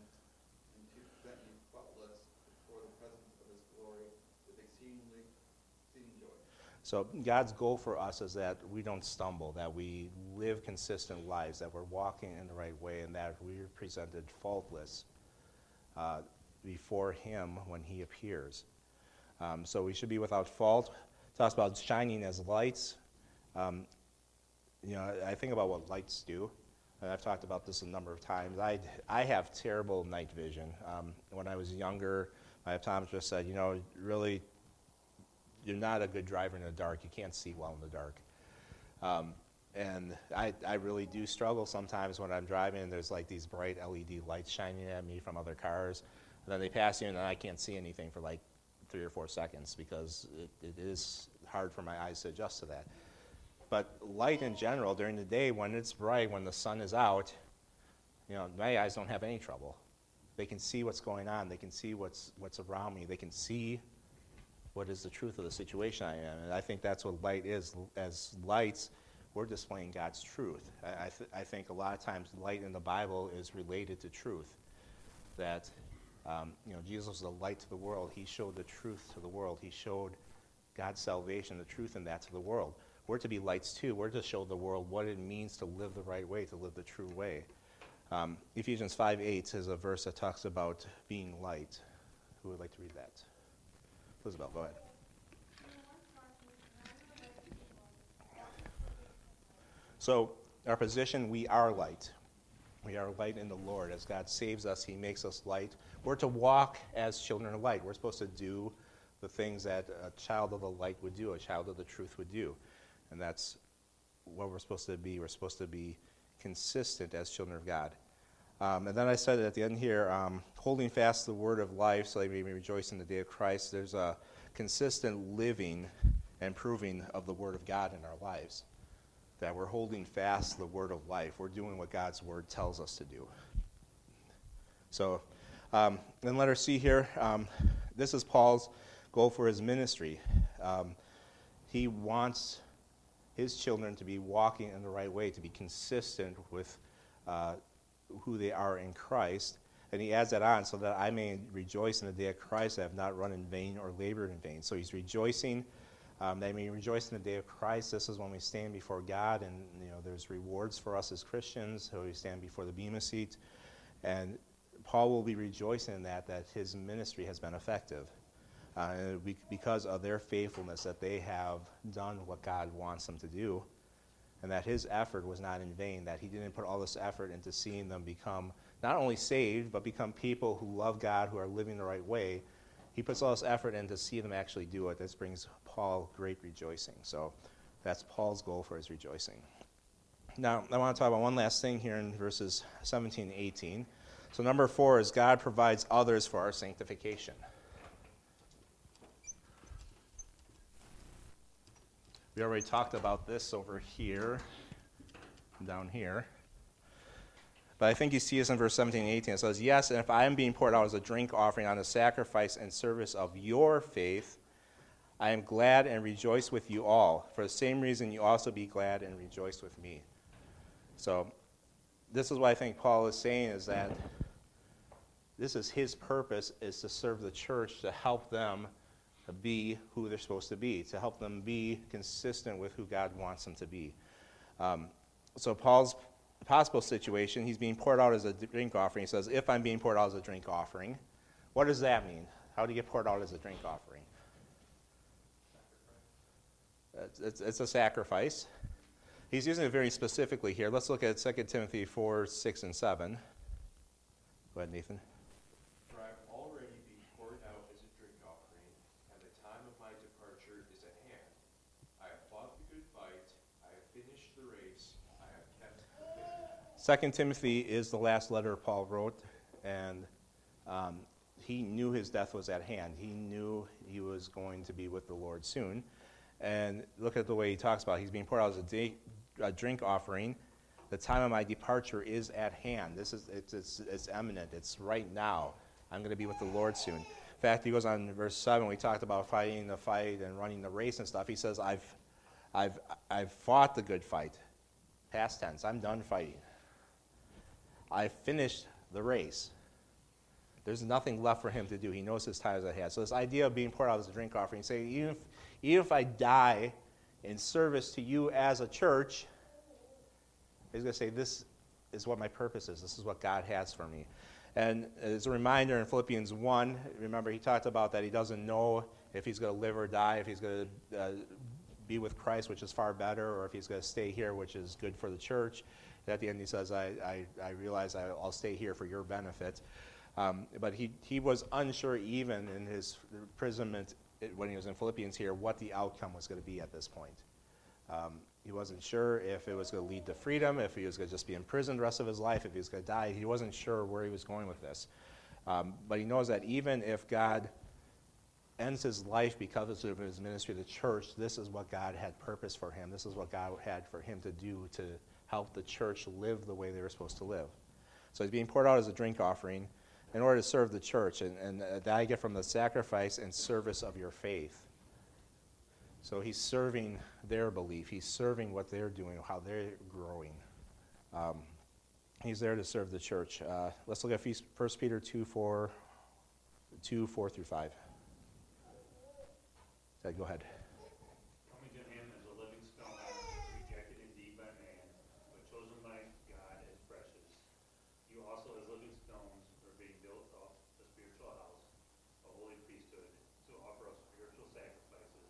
and to present you faultless before the presence of his glory with exceedingly exceeding joy. So God's goal for us is that we don't stumble, that we live consistent lives, that we're walking in the right way, and that we're presented faultless uh, before Him when He appears. Um, so we should be without fault. Talks about shining as lights. Um, you know, I think about what lights do. And I've talked about this a number of times. I, I have terrible night vision. Um, when I was younger, my optometrist said, you know, really you're not a good driver in the dark. You can't see well in the dark. Um, and I, I really do struggle sometimes when I'm driving and there's like these bright LED lights shining at me from other cars. And then they pass you and then I can't see anything for like three or four seconds because it, it is hard for my eyes to adjust to that. But light in general during the day when it's bright, when the sun is out, you know, my eyes don't have any trouble. They can see what's going on. They can see what's, what's around me. They can see what is the truth of the situation I am. And I think that's what light is. As lights, we're displaying God's truth. I, I, th- I think a lot of times light in the Bible is related to truth. That, um, you know, Jesus was the light to the world. He showed the truth to the world. He showed God's salvation, the truth in that to the world. We're to be lights too. We're to show the world what it means to live the right way, to live the true way. Um, Ephesians 5 8 is a verse that talks about being light. Who would like to read that? Elizabeth, go ahead. So, our position, we are light. We are light in the Lord. As God saves us, He makes us light. We're to walk as children of light. We're supposed to do the things that a child of the light would do, a child of the truth would do. And that's what we're supposed to be. We're supposed to be consistent as children of God. Um, and then I said at the end here, um, holding fast the word of life so we may rejoice in the day of Christ. There's a consistent living and proving of the word of God in our lives. That we're holding fast the word of life. We're doing what God's word tells us to do. So, um, let letter see here, um, this is Paul's goal for his ministry. Um, he wants his children to be walking in the right way, to be consistent with uh, who they are in Christ. And he adds that on so that I may rejoice in the day of Christ. I have not run in vain or labored in vain. So he's rejoicing. Um, that may rejoice in the day of Christ. This is when we stand before God, and you know there's rewards for us as Christians. So we stand before the bema seat, and Paul will be rejoicing in that that his ministry has been effective, uh, because of their faithfulness that they have done what God wants them to do and that his effort was not in vain, that he didn't put all this effort into seeing them become not only saved, but become people who love God, who are living the right way. He puts all this effort in to see them actually do it. This brings Paul great rejoicing. So that's Paul's goal for his rejoicing. Now, I want to talk about one last thing here in verses 17 and 18. So, number four is God provides others for our sanctification. We already talked about this over here, down here. But I think you see this in verse 17 and 18. It says, Yes, and if I am being poured out as a drink offering on the sacrifice and service of your faith, I am glad and rejoice with you all. For the same reason, you also be glad and rejoice with me. So, this is what I think Paul is saying is that this is his purpose is to serve the church, to help them be who they're supposed to be, to help them be consistent with who God wants them to be. Um, so Paul's possible situation, he's being poured out as a drink offering. He says, if I'm being poured out as a drink offering, what does that mean? How do you get poured out as a drink offering? It's, it's, it's a sacrifice. He's using it very specifically here. Let's look at 2 Timothy 4, 6, and 7. Go ahead, Nathan. For I have already been poured out as a drink offering, and the time of my departure is at hand. I have fought the good fight, I have finished the race, I have kept the faith. Second Timothy is the last letter Paul wrote, and um, he knew his death was at hand. He knew he was going to be with the Lord soon. And look at the way he talks about it. He's being poured out as a, day, a drink offering. The time of my departure is at hand. This is it's, it's, it's imminent. It's right now. I'm going to be with the Lord soon. In fact, he goes on in verse 7, we talked about fighting the fight and running the race and stuff. He says, I've, I've, I've fought the good fight. Past tense, I'm done fighting. I've finished the race. There's nothing left for him to do. He knows his time is ahead. So this idea of being poured out as a drink offering, saying, even if, even if I die in service to you as a church, he's going to say, this is what my purpose is. This is what God has for me. And as a reminder in Philippians 1, remember he talked about that he doesn't know if he's going to live or die, if he's going to uh, be with Christ, which is far better, or if he's going to stay here, which is good for the church. At the end, he says, I, I, I realize I, will stay here for your benefit. Um, but he, he was unsure, even in his imprisonment when he was in Philippians here, what the outcome was going to be at this point. Um, he wasn't sure if it was going to lead to freedom, if he was going to just be imprisoned the rest of his life, if he was going to die. He wasn't sure where he was going with this. Um, but he knows that even if God ends his life because of his ministry to the church, this is what God had purpose for him. This is what God had for him to do to help the church live the way they were supposed to live. So he's being poured out as a drink offering in order to serve the church. And, and that I get from the sacrifice and service of your faith. So he's serving their belief. He's serving what they're doing, how they're growing. Um, he's there to serve the church. Uh, let's look at 1 Peter 2 4, 2, 4 through 5. Okay, go ahead. Coming to him as a living stone, rejected indeed by man, but chosen by God as precious. You also as living stones are being built up a spiritual house, a holy priesthood, to offer up spiritual sacrifices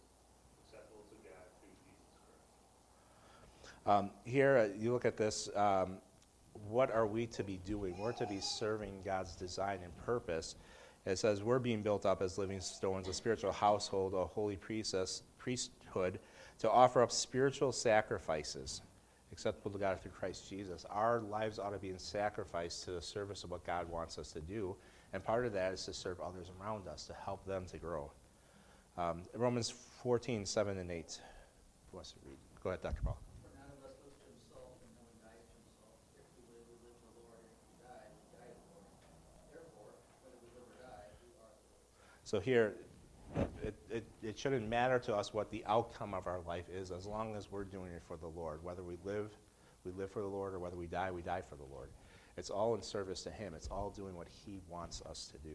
acceptable to God through Jesus Christ. Um, here, uh, you look at this. Um, what are we to be doing? We're to be serving God's design and purpose. It says we're being built up as living stones, a spiritual household, a holy priesthood, to offer up spiritual sacrifices acceptable to God through Christ Jesus. Our lives ought to be in sacrifice to the service of what God wants us to do. And part of that is to serve others around us, to help them to grow. Um, Romans 14, 7 and 8. Who wants to read? Go ahead, Dr. Paul. For none of us looks to himself, and no one dies to himself. If we live, we live in the Lord. If we die, we die in the Lord. Therefore, whether we live or die, we are the Lord. So here, it, it, it shouldn't matter to us what the outcome of our life is as long as we're doing it for the Lord. Whether we live, we live for the Lord, or whether we die, we die for the Lord. It's all in service to Him. It's all doing what He wants us to do,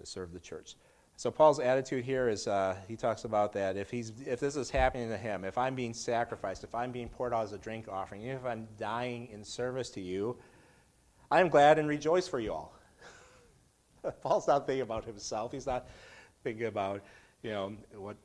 to serve the church. So Paul's attitude here is uh, he talks about that if he's if this is happening to him, if I'm being sacrificed, if I'm being poured out as a drink offering, even if I'm dying in service to you, I'm glad and rejoice for you all. Paul's not thinking about himself. He's not thinking about you know what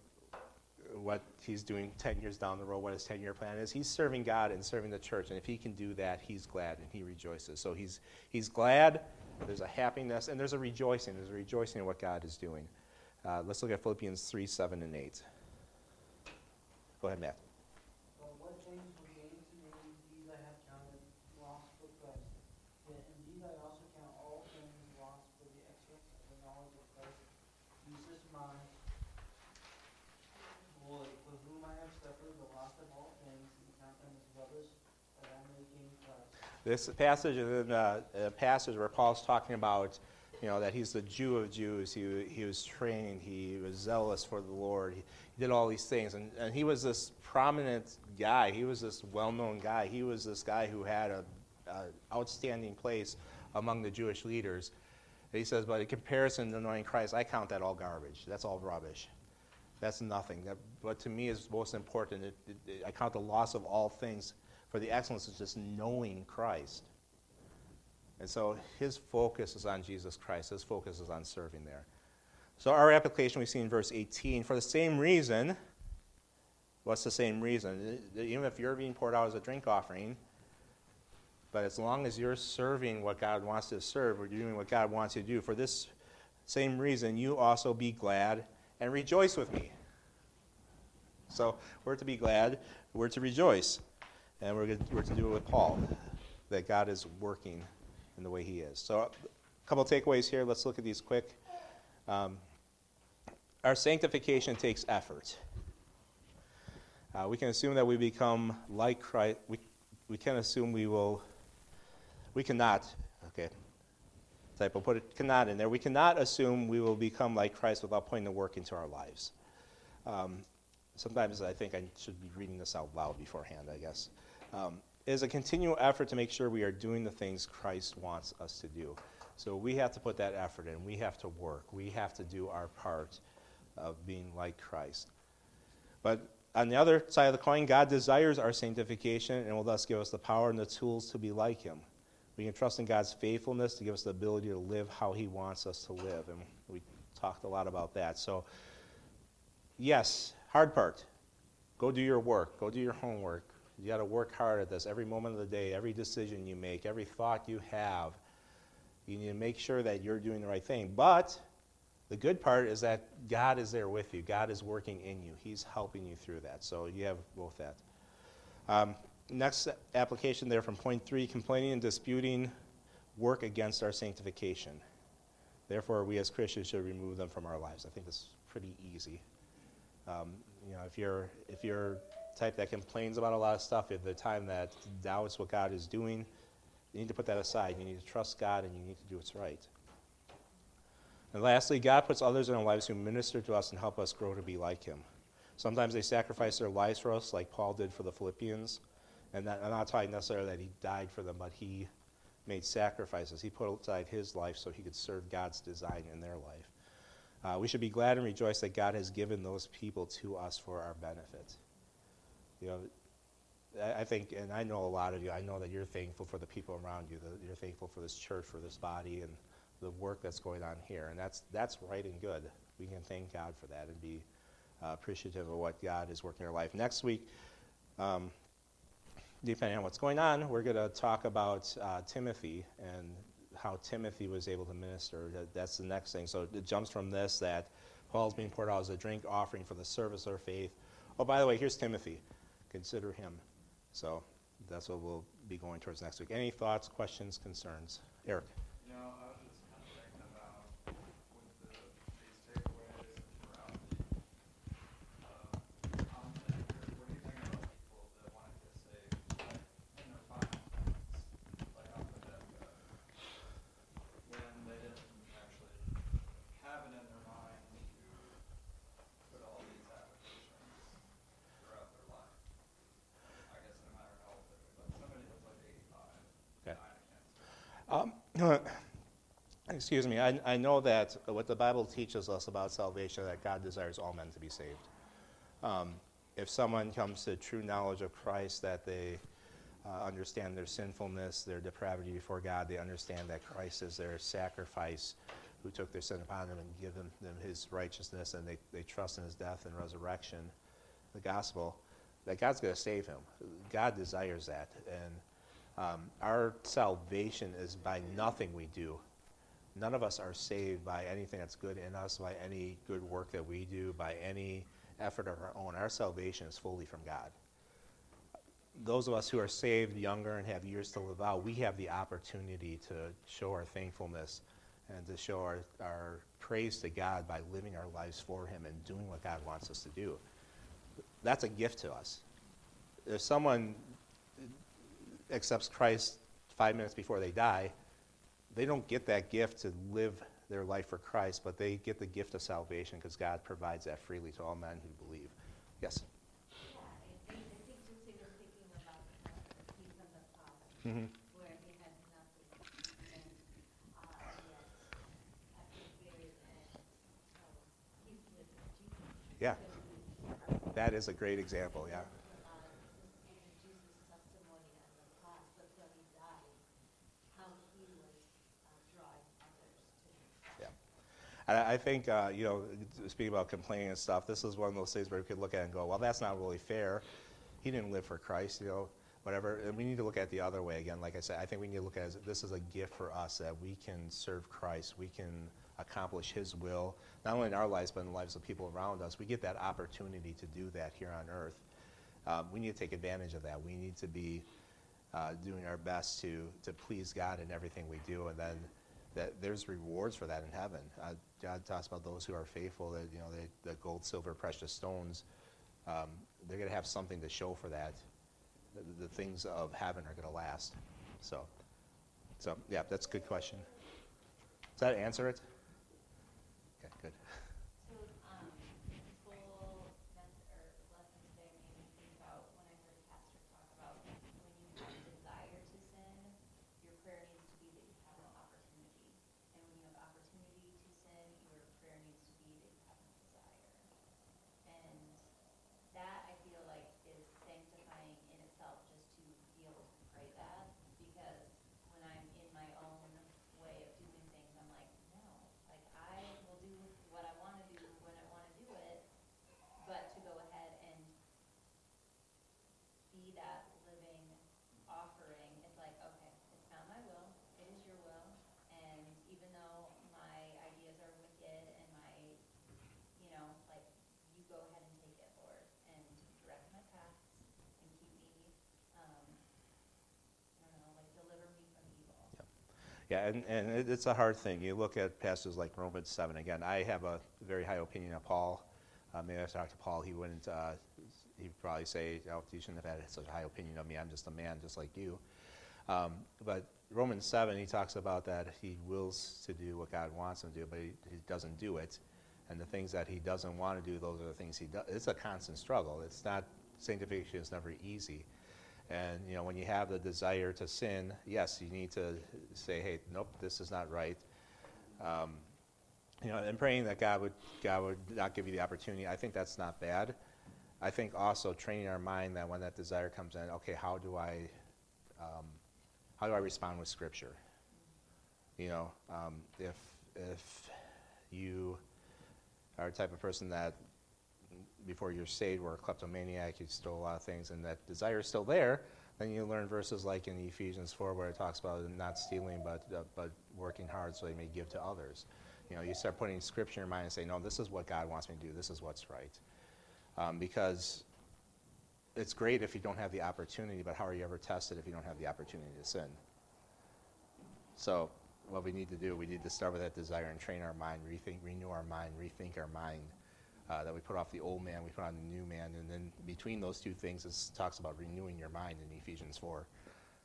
what he's doing 10 years down the road, what his 10 year plan is. He's serving God and serving the church. And if he can do that, he's glad and he rejoices. So he's, he's glad, there's a happiness, and there's a rejoicing. There's a rejoicing in what God is doing. Uh, let's look at Philippians 3 7 and 8. Go ahead, Matt. But what things were gained to me, these I have counted loss for Christ. Yet indeed I also count all things lost for the excellence of the knowledge of Christ Jesus my Lord, for whom I have suffered the loss of all things, and count them as rubbish, that I may gain Christ. This passage is in a, a passage where Paul's talking about, you know, that he's the Jew of Jews. He, he was trained. He was zealous for the Lord. He, he did all these things. And, and he was this prominent guy. He was this well-known guy. He was this guy who had a, a outstanding place among the Jewish leaders. And he says, but in comparison to knowing Christ, I count that all garbage. That's all rubbish. That's nothing. That, what to me is most important. It, it, I count the loss of all things for the excellence is just knowing Christ. And so his focus is on Jesus Christ. His focus is on serving there. So our application we see in verse 18, for the same reason, what's the same reason? Uh, even if you're being poured out as a drink offering, but as long as you're serving what God wants to serve, or you're doing what God wants you to do, for this same reason, you also be glad and rejoice with me. So we're to be glad, we're to rejoice, and we're, to, we're to do it with Paul, that God is working in the way He is. So, a couple takeaways here. Let's look at these quick. Um, our sanctification takes effort. Uh, we can assume that we become like Christ. We, we can assume we will. We cannot. Okay. type. We'll put it cannot in there. We cannot assume we will become like Christ without putting the work into our lives. Um, sometimes I think I should be reading this out loud beforehand, I guess. Um, is a continual effort to make sure we are doing the things Christ wants us to do. So we have to put that effort in. We have to work. We have to do our part of being like Christ. But on the other side of the coin, God desires our sanctification and will thus give us the power and the tools to be like Him. We can trust in God's faithfulness to give us the ability to live how He wants us to live. And we talked a lot about that. So, yes, hard part. Go do your work, go do your homework. You got to work hard at this every moment of the day, every decision you make, every thought you have. You need to make sure that you're doing the right thing. But the good part is that God is there with you. God is working in you. He's helping you through that. So you have both that. Um, next application there from point three complaining and disputing work against our sanctification. Therefore, we as Christians should remove them from our lives. I think it's pretty easy. Um, you know, if you're if you're type that complains about a lot of stuff at the time that doubts what God is doing, you need to put that aside. You need to trust God and you need to do what's right. And lastly, God puts others in our lives who minister to us and help us grow to be like Him. Sometimes they sacrifice their lives for us, like Paul did for the Philippians. And that, I'm not talking necessarily that he died for them, but he made sacrifices. He put aside his life so he could serve God's design in their life. Uh, we should be glad and rejoice that God has given those people to us for our benefit. You know, I, think, and I know a lot of you, I know that you're thankful for the people around you, that you're thankful for this church, for this body, and the work that's going on here. And that's, that's right and good. We can thank God for that and be uh, appreciative of what God is working in our life. Next week, um, depending on what's going on, we're going to talk about uh, Timothy and how Timothy was able to minister. That, that's the next thing. So it jumps from this that Paul's being poured out as a drink offering for the service of our faith. Oh, by the way, here's Timothy. Consider him. So that's what we'll be going towards next week. Any thoughts, questions, concerns? Eric. You know, I was just kind of thinking about with the, these takeaways around the, uh, content here, what do you think about people that want to get saved, like, in their final moments, like on the deathbed? When they didn't actually have it in their mind to put all these applications throughout their life. I guess no matter how old they were, but somebody that's like eighty-five, Okay. dying of cancer. Um, excuse me. I, I know that what the Bible teaches us about salvation that God desires all men to be saved. Um, if someone comes to true knowledge of Christ, that they uh, understand their sinfulness, their depravity before God, they understand that Christ is their sacrifice, who took their sin upon him and given them his righteousness, and they, they trust in his death and resurrection, the gospel, that God's going to save him. God desires that. And um, our salvation is by nothing we do. None of us are saved by anything that's good in us, by any good work that we do, by any effort of our own. Our salvation is fully from God. Those of us who are saved younger and have years to live out, we have the opportunity to show our thankfulness and to show our, our praise to God by living our lives for Him and doing what God wants us to do. That's a gift to us. If someone accepts Christ five minutes before they die, they don't get that gift to live their life for Christ, but they get the gift of salvation because God provides that freely to all men who believe. Yes? Yeah, I think, I think just even thinking about uh, the thief on the cross, Mm-hmm. where he had nothing, and, uh, yet, at the very end, um, he's with Jesus. Yeah, So we, uh, that is a great example, yeah. uh, just even Jesus' testimony on the cross, until he died, how he was, uh, drawing others to himself. Yeah. And I think, uh, you know, speaking about complaining and stuff, this is one of those things where we could look at and go, well, that's not really fair. He didn't live for Christ, you know, whatever. And we need to look at the other way again. Like I said, I think we need to look at as this is a gift for us that we can serve Christ. We can accomplish His will, not only in our lives, but in the lives of people around us. We get that opportunity to do that here on earth. Um, we need to take advantage of that. We need to be uh, doing our best to, to please God in everything we do, and then that there's rewards for that in heaven. Uh, God talks about those who are faithful, that you know, they, the gold, silver, precious stones. Um, they're going to have something to show for that. The, the things of heaven are going to last. So, so yeah, that's a good question. Does that answer it? Okay, good. So, um, full mess, or lesson today made me think about when I heard a pastor talk about when you have a desire to sin, your prayer needs to be that you have no opportunity. And when you have opportunity to sin, your prayer needs to be that you have no desire. And that I feel like is sanctifying in itself, just to be able to pray that, because when I'm in my own way of doing things, I'm like, no, like I will do what I wanna do when I wanna do it, but to go ahead and be that living offering, it's like, okay, it's not my will, it is your will, and even though my ideas are wicked and my, you know, like, you go ahead and take it, Lord, and direct my paths and keep me, um, I don't know, like, deliver me from evil. Yeah, and, and it- it's a hard thing. You look at passages like Romans 7. Again, I have a very high opinion of Paul. Uh, maybe I talked to Paul, he wouldn't, uh, he'd probably say, oh, you shouldn't have had such a high opinion of me. I'm just a man just like you. Um, but Romans 7, he talks about that he wills to do what God wants him to do, but he, he doesn't do it. And the things that he doesn't want to do, those are the things he does. It's a constant struggle. It's not, sanctification is never easy. And you know, when you have the desire to sin, yes, you need to say, "Hey, nope, this is not right." Um, you know, and praying that God would God would not give you the opportunity. I think that's not bad. I think also training our mind that when that desire comes in, okay, how do I um, how do I respond with Scripture? You know, um, if if you are a type of person that before you're saved were a kleptomaniac, you stole a lot of things, and that desire is still there, then you learn verses like in Ephesians 4 where it talks about not stealing, but, uh, but working hard so they may give to others. You know, you start putting scripture in your mind and say, no, this is what God wants me to do. This is what's right. Um, because it's great if you don't have the opportunity, but how are you ever tested if you don't have the opportunity to sin? So what we need to do, we need to start with that desire and train our mind, rethink, renew our mind, rethink our mind. Uh, that we put off the old man, we put on the new man, and then between those two things, it talks about renewing your mind in Ephesians four.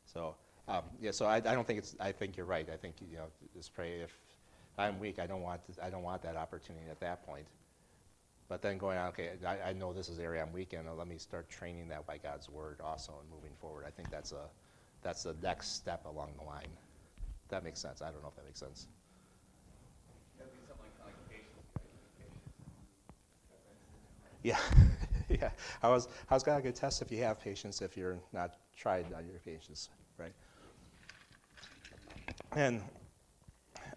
So um, yeah, so I, I don't think it's. I think you're right. I think you know, just pray. If I'm weak, I don't want. To, I don't want that opportunity at that point. But then going on, okay, I, I know this is area I'm weak in. Let me start training that by God's word also and moving forward. I think that's a that's the next step along the line. That makes sense. I don't know if that makes sense. That'd be something like, like patience, right? Patience. Yeah, yeah. How is how's God going to get test if you have patience if you're not tried on your patience, right? And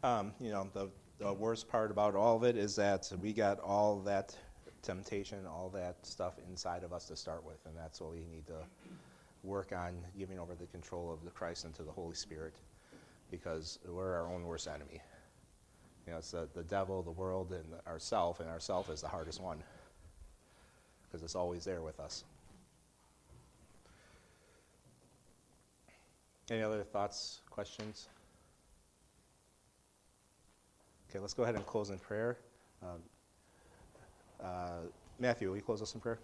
um, you know the the worst part about all of it is that we got all that temptation, all that stuff inside of us to start with, and that's what we need to work on giving over the control of the Christ and to the Holy Spirit, because we're our own worst enemy. You know, it's the, the devil, the world, and ourself, and ourself is the hardest one because it's always there with us. Any other thoughts, questions? Okay, let's go ahead and close in prayer. Um, uh, Matthew, will you close us in prayer?